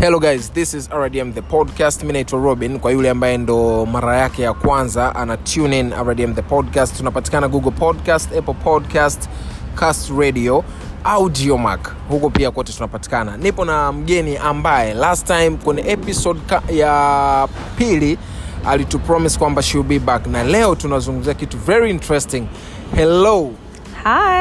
hello guys this is rdm the podcast. Mi naitwa robin. Kwa yule ambaye ndo mara yake ya kwanza ana tune in rdm the podcast tunapatikana google podcast apple podcast cast radio audiomac huko pia kote tunapatikana. Nipo na mgeni ambaye last time kwenye episode ya pili alitupromise kwamba she will be back. Na leo tunazungumzia kitu very interesting. Hello. Hi.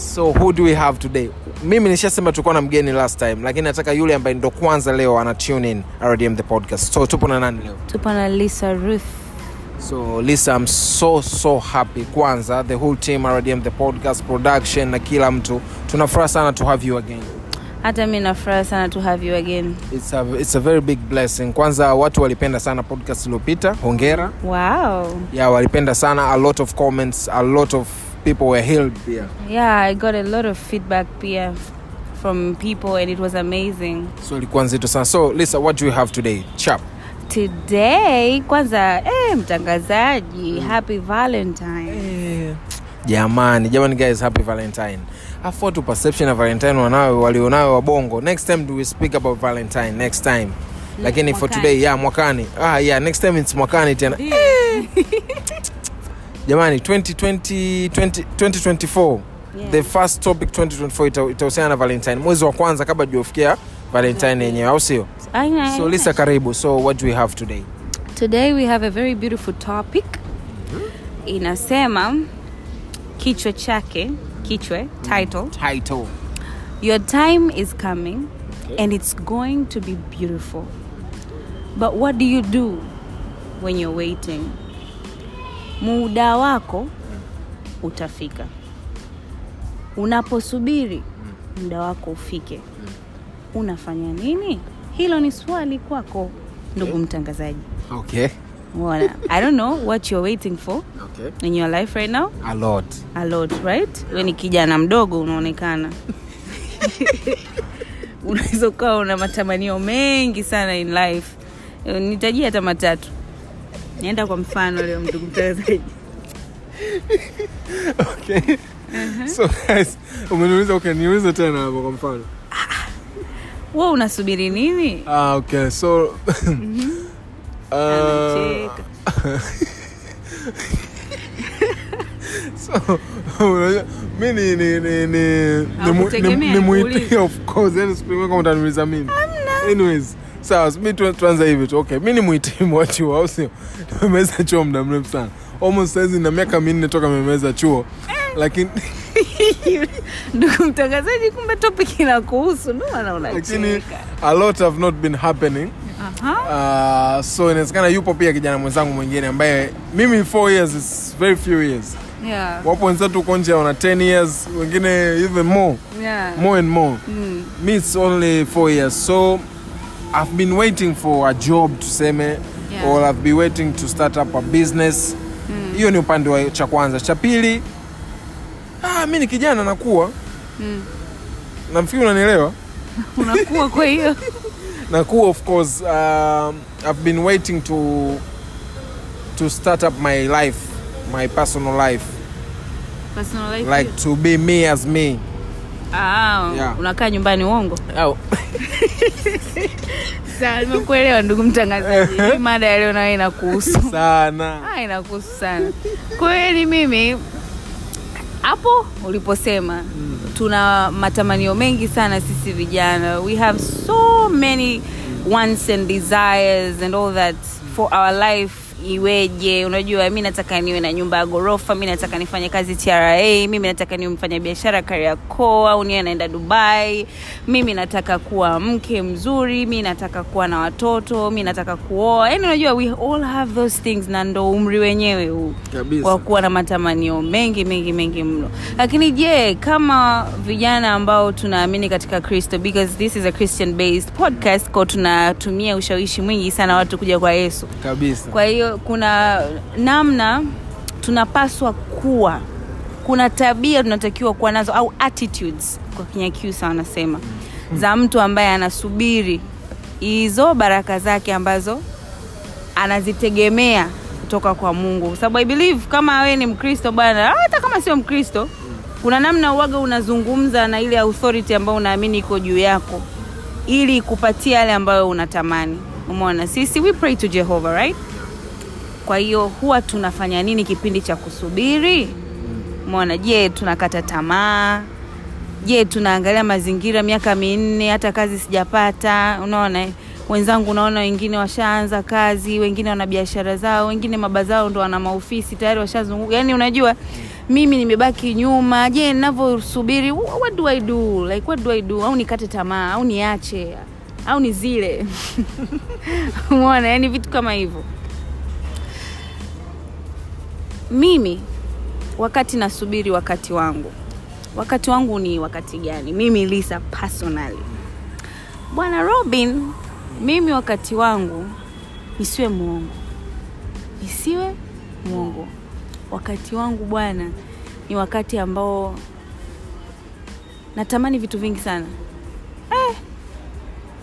So who do we have today? Mimi nishasema tulikuwa na mgeni last time lakini nataka yule ambaye ndo kwanza leo ana tune in rdm the podcast. So tupo na nani leo? Tupo na Lisa Ruth. so lisa i'm so so happy. Kwanza the whole team rdm the podcast production na kila mtu. Tunafuraha sana to have you again. Hata mi nafuraha sana to have you again. it's a, it's a very big blessing. Kwanza watu walipenda sana podcast iliyopita. Hongera. Wow. yeah walipenda sana. A lot of comments a lot of people were healed pia Yeah, I got a lot of feedback pia from people and it was amazing. so ilikuwa nzito sana. So lisa what do you have today? Chap. Today, kwanza eh, mtangazaji, happy Valentine. Eh, jamani jamani guys happy valentine. Afu watu perception ya valentine wanayo walionayo wabongo next time do we speak about valentine next time. Lakini for Mwakani. today yeah mwakani. Ah yeah next time it's mwakani tena. Eh. jamani 2020, 20, 2024 Yeah. the first topic 2024 ita- itahusiana na valentine mwezi wa kwanza kabla juofikia valentine yenyewe au sio so lisa karibu so what do we have today Today we have a very beautiful topic. Inasema kichwa chake, kichwe, title. title Your time is coming and it's going to be beautiful. But what do you do when you're waiting? Muda wako utafika. Unaposubiri muda wako ufike, unafanya nini? Hilo ni swali kwako, ndugu mtangazaji. okay. Well, I don't know what you're waiting for okay. in your life right now. a lot. A lot right? We ni kijana mdogo unaonekana. Unaweza ukawa una matamanio mengi sana in life. Nitajia hata matatu nienda kwa mfano leo ndugu mtangazaji okay. So guys umeniuliza ukaniuliza tena hapo kwa mfano. Wa unasubiri nini? Ah, okay so uh, so mi ni ni ni ni ni ni- of course yani sipimwe kama utaniuliza mimi. Anyways sawa mi tuanza hivi tu. Okay mi ni muhitimu wa chuo au sio? Nimemeza chuo muda mrefu sana. Almost saizi na miaka minne toka nimemeza chuo. Lakini ndugu mtangazaji kumbe topic inakuhusu. Unacheka. a lot have not been happening. Aha. uh, so inawezekana yupo pia kijana mwenzangu mwingine ambaye mimi 4 years is very few years. Yeah. wapo wenzetu huko nje wana 10 years wengine even more. Yeah. more and more. Mm. me it's only 4 years. So i've been waiting for a job tuseme Yeah. or i've been waiting to start up a business. Hiyo ni upande wa cha kwanza. Cha pili ah, mi ni kijana nakuwa. Mm. namfikiri unanielewa? Unakuwa kwa hiyo. Nakuwa of course um, i've been waiting to to start up my life my personal life. Personal life like to be me as me ah, Yeah. unakaa nyumbani uongo. Sawa, nimekuelewa ndugu mtangazaji. Mada ya leo nayo inakuhusu. sana Ah, inakuhusu sana. Kweli mimi hapo uliposema tuna matamanio mengi sana sisi vijana. We have so many wants and desires and all that for our life iweje? Unajua mi nataka niwe na nyumba ya ghorofa mi nataka nifanye kazi tra mimi nataka niwe mfanya biashara kariakoo au niwe naenda dubai. Mimi nataka kuwa mke mzuri mi nataka kuwa na watoto mi nataka kuoa. Yani unajua we all have those things na ndo umri wenyewe huu wa kuwa na matamanio mengi mengi mengi mno. Lakini je kama vijana ambao tunaamini katika kristo because this is a christian based podcast ko tunatumia ushawishi mwingi sana watu kuja kwa yesu. Kabisa. Kwa hiyo kuna namna tunapaswa kuwa. Kuna tabia tunatakiwa kuwa nazo au attitudes kwa kinyakyusa wanasema za mtu ambaye anasubiri hizo baraka zake ambazo anazitegemea kutoka kwa mungu. Kwa sababu i believe kama wewe ni mkristo bwana hata kama sio mkristo kuna namna uwaga unazungumza na ile authority ambayo unaamini iko juu yako ili kupatia yale ambayo unatamani. Umeona? Sisi we pray to jehova right kwa hiyo huwa tunafanya nini kipindi cha kusubiri? Umeona je tunakata tamaa? Je tunaangalia mazingira miaka minne hata kazi sijapata? Unaona wenzangu unaona wengine washaanza kazi wengine wana biashara zao wengine maba zao ndo wana maofisi tayari washazunguka. Yani unajua mimi nimebaki nyuma. Je ninavyosubiri? What do i do? Like what do i do? Au nikate tamaa? Au niache? Au ni zile umeona yani vitu kama hivyo mimi wakati nasubiri wakati wangu. Wakati wangu ni wakati gani? Mimi lisa personally. Bwana robin mimi wakati wangu nisiwe mwongo. Nisiwe mwongo. Wakati wangu bwana ni wakati ambao natamani vitu vingi sana. Eh,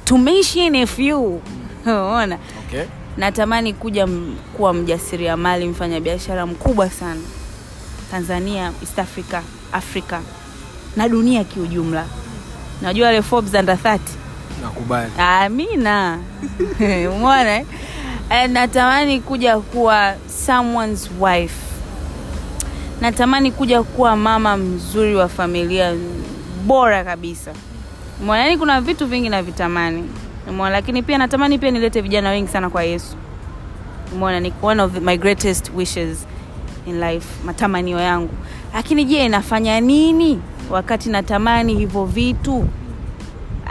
tumeishi mention a few. Ona okay. Natamani kuja m- kuwa mjasiriamali mfanyabiashara mkubwa sana. Tanzania east africa africa. Na dunia kiujumla. Najua wale Forbes under 30 nakubali. Amina. Umeona eh? Eh, natamani kuja kuwa someone's wife. Natamani kuja kuwa mama mzuri wa familia bora kabisa. Mwanani kuna vitu vingi navitamani umeona? Lakini pia natamani pia nilete vijana wengi sana kwa yesu. Umeona? Ni one of my greatest wishes in life matamanio yangu. Lakini je nafanya nini wakati natamani hivyo vitu?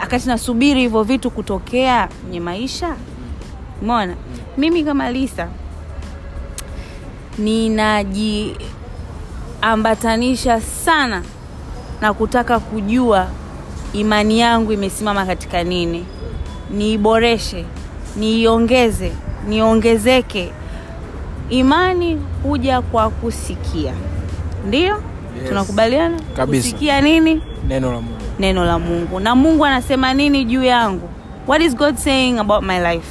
Wakati nasubiri hivyo vitu kutokea kwenye maisha? Umeona? Mimi kama lisa ninajiambatanisha sana na kutaka kujua imani yangu imesimama katika nini niiboreshe niiongeze niongezeke. Imani huja kwa kusikia. Ndio? Yes. tunakubaliana? Kabisa. kusikia nini? Neno la mungu. Neno la mungu. Na mungu anasema nini juu yangu? What is god saying about my life?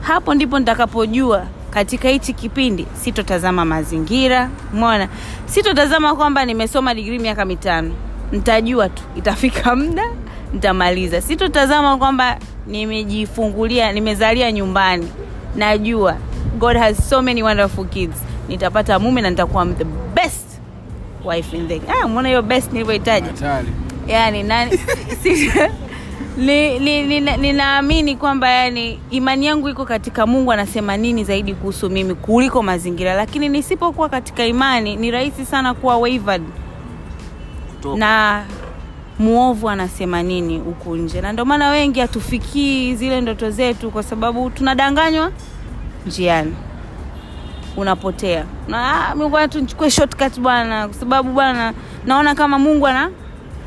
Hapo ndipo nitakapojua katika hichi kipindi sitotazama mazingira. Umeona? Sitotazama kwamba nimesoma digrii miaka mitano. Nitajua tu itafika muda nitamaliza. Sitotazama kwamba nimejifungulia nimezalia nyumbani. Najua god has so many wonderful kids. Nitapata mume na nitakuwa the best wife in the ah, mwona hiyo best nilivyohitaji? Yani nani si, ni, ni, ni, ninaamini kwamba yani imani yangu iko katika mungu anasema nini zaidi kuhusu mimi kuliko mazingira. Lakini nisipokuwa katika imani ni rahisi sana kuwa wavered Kutoka. na muovu anasema nini huku nje. Na ndio maana wengi hatufikii zile ndoto zetu kwa sababu tunadanganywa njiani. Unapotea. Na ah, shortcut bwana kwa sababu bwana naona kama mungu ana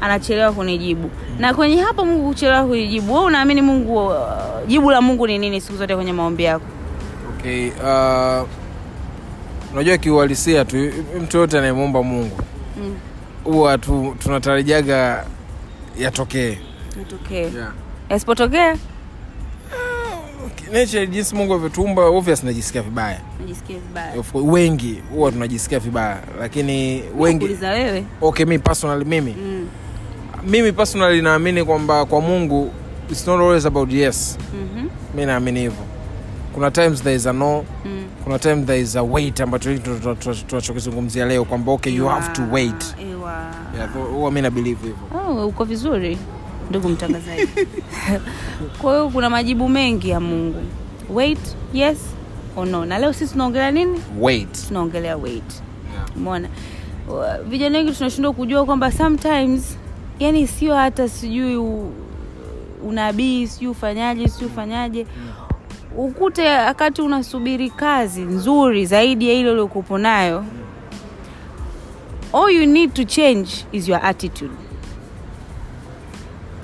anachelewa kunijibu. Na kwenye hapo mungu kuchelewa kunijibu we unaamini mungu uh, jibu la mungu ni nini siku zote kwenye maombi yako? Okay uh, unajua kiuhalisia tu mtu yoyote anayemwomba mungu mm. huwa tu, tunatarajaga yatokee. Itokee yeah. yasipotokea nature jinsi mungu avyotuumba obvious najisikia vibaya. Najisikia vibaya. Of course, wengi huwa tunajisikia vibaya lakini wengi wewe? Okay mi personally mimi. Mm. mimi personally naamini kwamba kwa mungu it's not always about yes. Mm-hmm. mi naamini hivyo. Kuna times there is a no. Mm. Kuna time there is a wait ambacho hiki tunachokizungumzia leo kwamba okay you have to wait. Yeah, huwa mi nabilivu hivo Oh, uko vizuri ndugu mtangazaji. Kwa hiyo kuna majibu mengi ya mungu. Wait yes or no? Na leo sisi tunaongelea nini? Wait. Tunaongelea wait. Yeah. umeona? Wa- vijana wengi tunashindwa kujua kwamba sometimes yani sio hata sijui unabii sijui ufanyaje sijui ufanyaje ukute wakati unasubiri kazi nzuri zaidi ya ile uliokupo nayo. All you need to change is your attitude.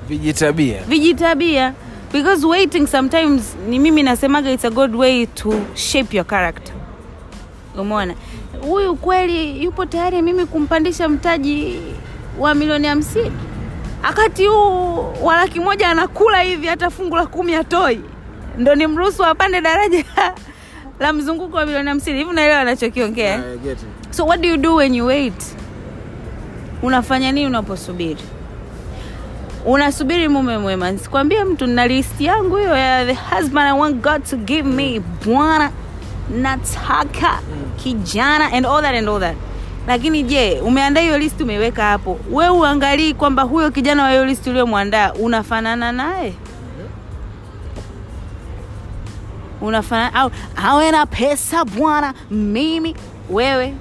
Vijitabia vijitabia because waiting sometimes ni mimi nasemaga it's a good way to shape your character. Umeona? Huyu kweli yupo tayari mimi kumpandisha mtaji wa milioni hamsini? Akati huu wa laki moja anakula hivi hata fungu la kumi atoi ndo ni mruhusu apande daraja la mzunguko wa milioni hamsini. Hivi unaelewa anachokiongea? I so what do you do when you wait? Unafanya nini unaposubiri? Unasubiri mume mwema. Sikwambie mtu na list yangu hiyo ya the husband i want god to give me bwana nataka kijana and all that and all that. Lakini je umeandaa hiyo list umeiweka hapo? We uangalii kwamba huyo kijana wa hiyo list uliomwandaa unafanana naye unafanana au awe na pesa bwana mimi wewe.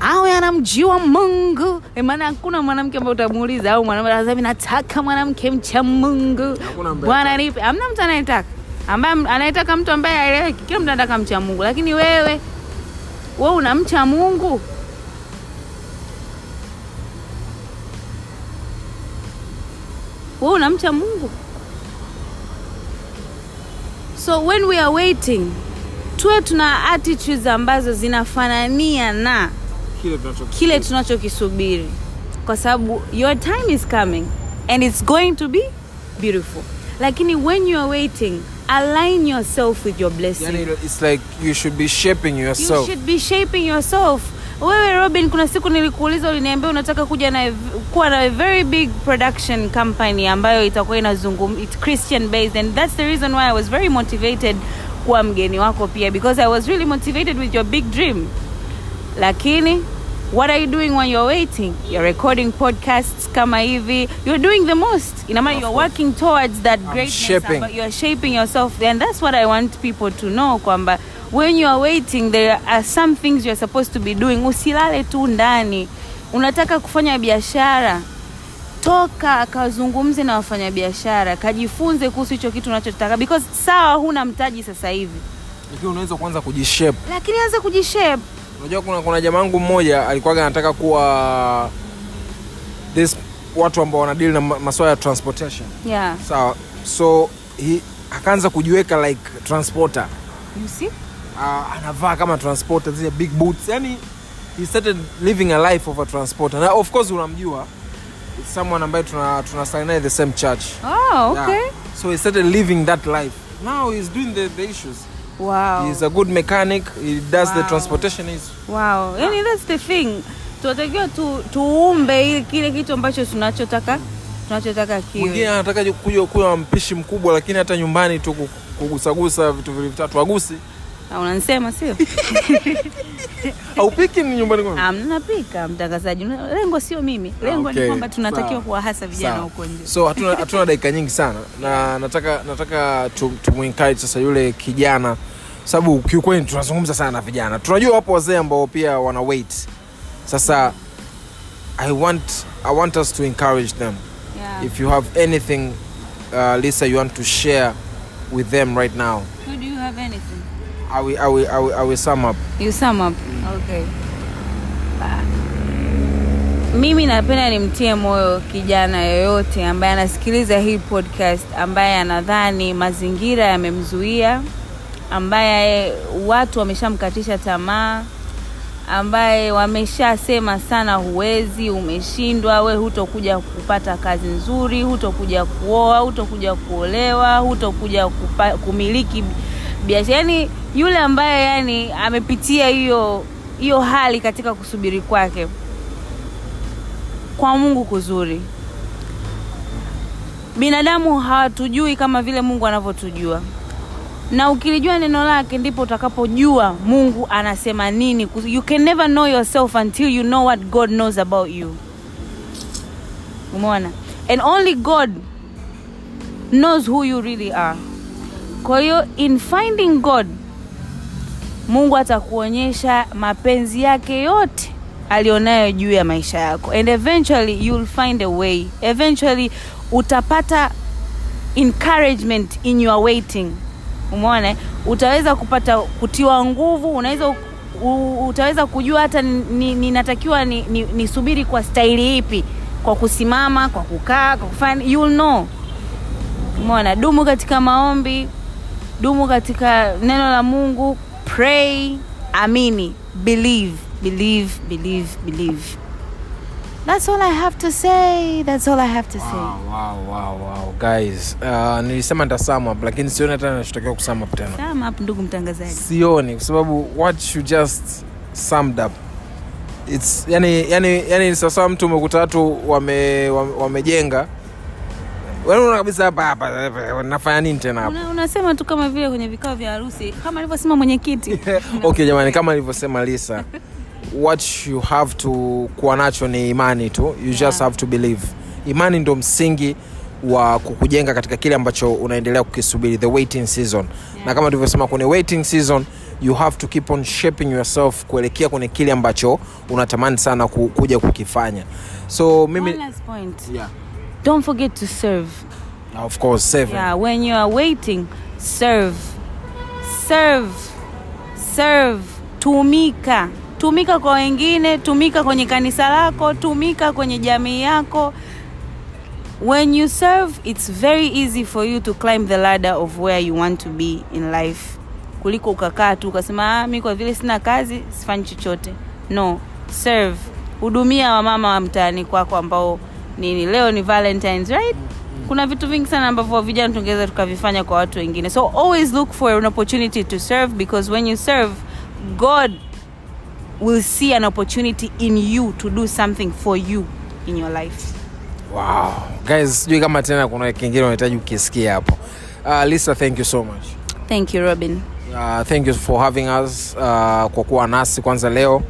Awe anamjua mungu. Eh, maana hakuna mwanamke ambaye utamuuliza au mwanamke anasema nataka mwanamke mcha mungu. Bwana nipe amna mtu anayetaka. Ambaye anayetaka mtu ambaye aeleweki kila mtu anataka mcha mungu. Lakini wewe wewe unamcha mungu. Wewe unamcha mungu so when we are waiting tuwe tuna attitudes ambazo zinafanania na kile tunachokisubiri. Kwa sababu your time is coming and it's going to be beautiful. Lakini when you are waiting align yourself with your blessing. Yani it's like you should be shaping you should be shaping yourself. Wewe robin kuna siku nilikuuliza uliniambia unataka kuja na kuwa na a very big production company ambayo itakuwa inazungum it's christian based and that's the reason why i was very motivated kuwa mgeni wako pia because i was really motivated with your big dream. Lakini what are you doing when you're waiting? You're recording podcasts kama hivi. You're doing the most. Ina maana you're course. working towards that greatness shaping. amba- you're shaping yourself and that's what i want people to know kwamba when you are waiting there are some things you're supposed to be doing. Usilale tu ndani. Unataka kufanya biashara? Toka akazungumze na wafanyabiashara. Kajifunze kuhusu hicho kitu unachotaka. Because sawa huna mtaji sasa hivi. Lakini unaweza kuanza kujishape. Lakini anza kujishape unajua kuna, kuna jamaa wangu mmoja alikuwa anataka kuwa this watu ambao wanadili na maswala masuala ya transportation. Yeah. Sawa. So he akaanza kujiweka like transporter. You see? Uh, anavaa kama transporter zile big boots. Yani he started living a life of a transporter. Na of course unamjua someone ambaye tuna tuna the same church. Oh okay. Yeah. so he started living that life. Now he's doing the, the issues wow. He's a good mechanic. He does the transportation is wow. Yani that's the thing. Tunatakiwa tu, tuumbe kile kitu ambacho tunachotaka tunachotaka mwingine kiwe anataka kuja kuwa mpishi mkubwa lakini hata nyumbani tu kugusagusa vitu vitatu agusi unanisema sio? Haupiki ni nyumbani kwako Ah, mnapika mtangazaji. Lengo sio mimi. Lengo Okay, ni kwamba tunatakiwa kuwahasa vijana huko nje. So hatuna, hatuna dakika nyingi sana. Na nataka nataka tu- sasa yule kijana. Sababu kiukweli tunazungumza sana na vijana. Tunajua wapo wazee ambao pia wana wait sasa i want i want us to encourage them. Yeah. if you have anything uh, lisa you want to share with them right now. So do you have anything i will, I will, I will, I will sum up? You sum up. Okay. Ah. mimi napenda nimtie moyo kijana yoyote ambaye anasikiliza hii podcast ambaye anadhani mazingira yamemzuia ambaye watu wameshamkatisha tamaa ambaye wameshasema sana huwezi umeshindwa we hutokuja kupata kazi nzuri hutokuja kuoa hutokuja kuolewa hutokuja kumiliki biashara yani yule ambaye yani amepitia hiyo hiyo hali katika kusubiri kwake kwa mungu kuzuri. Binadamu hawatujui kama vile mungu anavyotujua. Na ukilijua neno lake ndipo utakapojua mungu anasema nini. You can never know yourself until you know what god knows about you. Umeona? And only god knows who you really are kwa hiyo in finding god mungu atakuonyesha mapenzi yake yote alionayo juu ya maisha yako. And eventually you'll find a way. Eventually utapata encouragement in your waiting. Umeona? Utaweza kupata kutiwa nguvu unaweza utaweza kujua hata ninatakiwa ni, ni, ni, nisubiri kwa staili ipi. Kwa kusimama kwa kukaa kwa kufanya you'll know. Umeona? Dumu katika maombi dumu katika neno la mungu. Pray amini believe believe believe believe. That's all i have to say. That's all i have to say. Wow, wow, wow, wow. guys. Uh, nilisema nitasum up lakini sioni hata nachotakiwa kusum up tena. Sum up ndugu mtangazaji. Sioni kwa sababu what you just summed up it's yani yani yani sawasawa mtu umekuta watu wame, wame, wamejenga Wewe unaona kabisa hapa hapa nafanya nini tena hapa Una, unasema tu kama vile kwenye vikao vya harusi kama alivyosema mwenyekiti okay jamani kama alivyosema lisa what you have to kuwa nacho ni imani tu you just Yeah. have to believe imani ndo msingi wa kukujenga katika kile ambacho unaendelea kukisubiri the waiting season yeah. na kama tulivyosema kwenye waiting season you have to keep on shaping yourself kuelekea kwenye kile ambacho unatamani sana ku, kuja kukifanya so mimi One last point. yeah. Don't forget to serve. Of course seven yeah when you are waiting serve. Serve. Serve. Tumika. Tumika kwa wengine tumika kwenye kanisa lako tumika kwenye jamii yako. When you serve it's very easy for you to climb the ladder of where you want to be in life. Kuliko ukakaa tu ukasema ah, mi kwa vile sina kazi sifanyi chochote. No. Serve. Hudumia wamama wa mtaani kwako ambao nini. Leo ni valentines right? Kuna vitu vingi sana ambavyo vijana tungeweza tukavifanya kwa watu wengine. So always look for an opportunity to serve because when you serve god will see an opportunity in you to do something for you in your life. Wow. Guys sijui kama tena kuna kingine unahitaji ukisikia hapo. Uh, lisa thank you so much. Thank you robin. Uh, thank you for having us uh, kwa kuwa nasi kwanza leo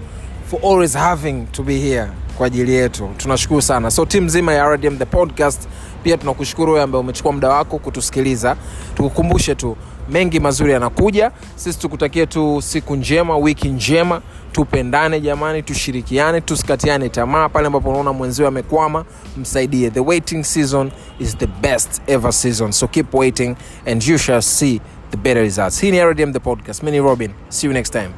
for always having to be here kwa ajili yetu. Tunashukuru sana. So timu nzima ya rdm the podcast pia tunakushukuru wewe ambaye umechukua muda wako kutusikiliza. Tukukumbushe tu mengi mazuri yanakuja. Sisi tukutakie tu siku njema wiki njema. Tupendane jamani tushirikiane tusikatiane tamaa. Pale ambapo unaona mwenzio amekwama msaidie. The waiting season is the best ever season. So keep waiting and you shall see the better results. Hii ni rdm the podcast. Mini robin. See you next time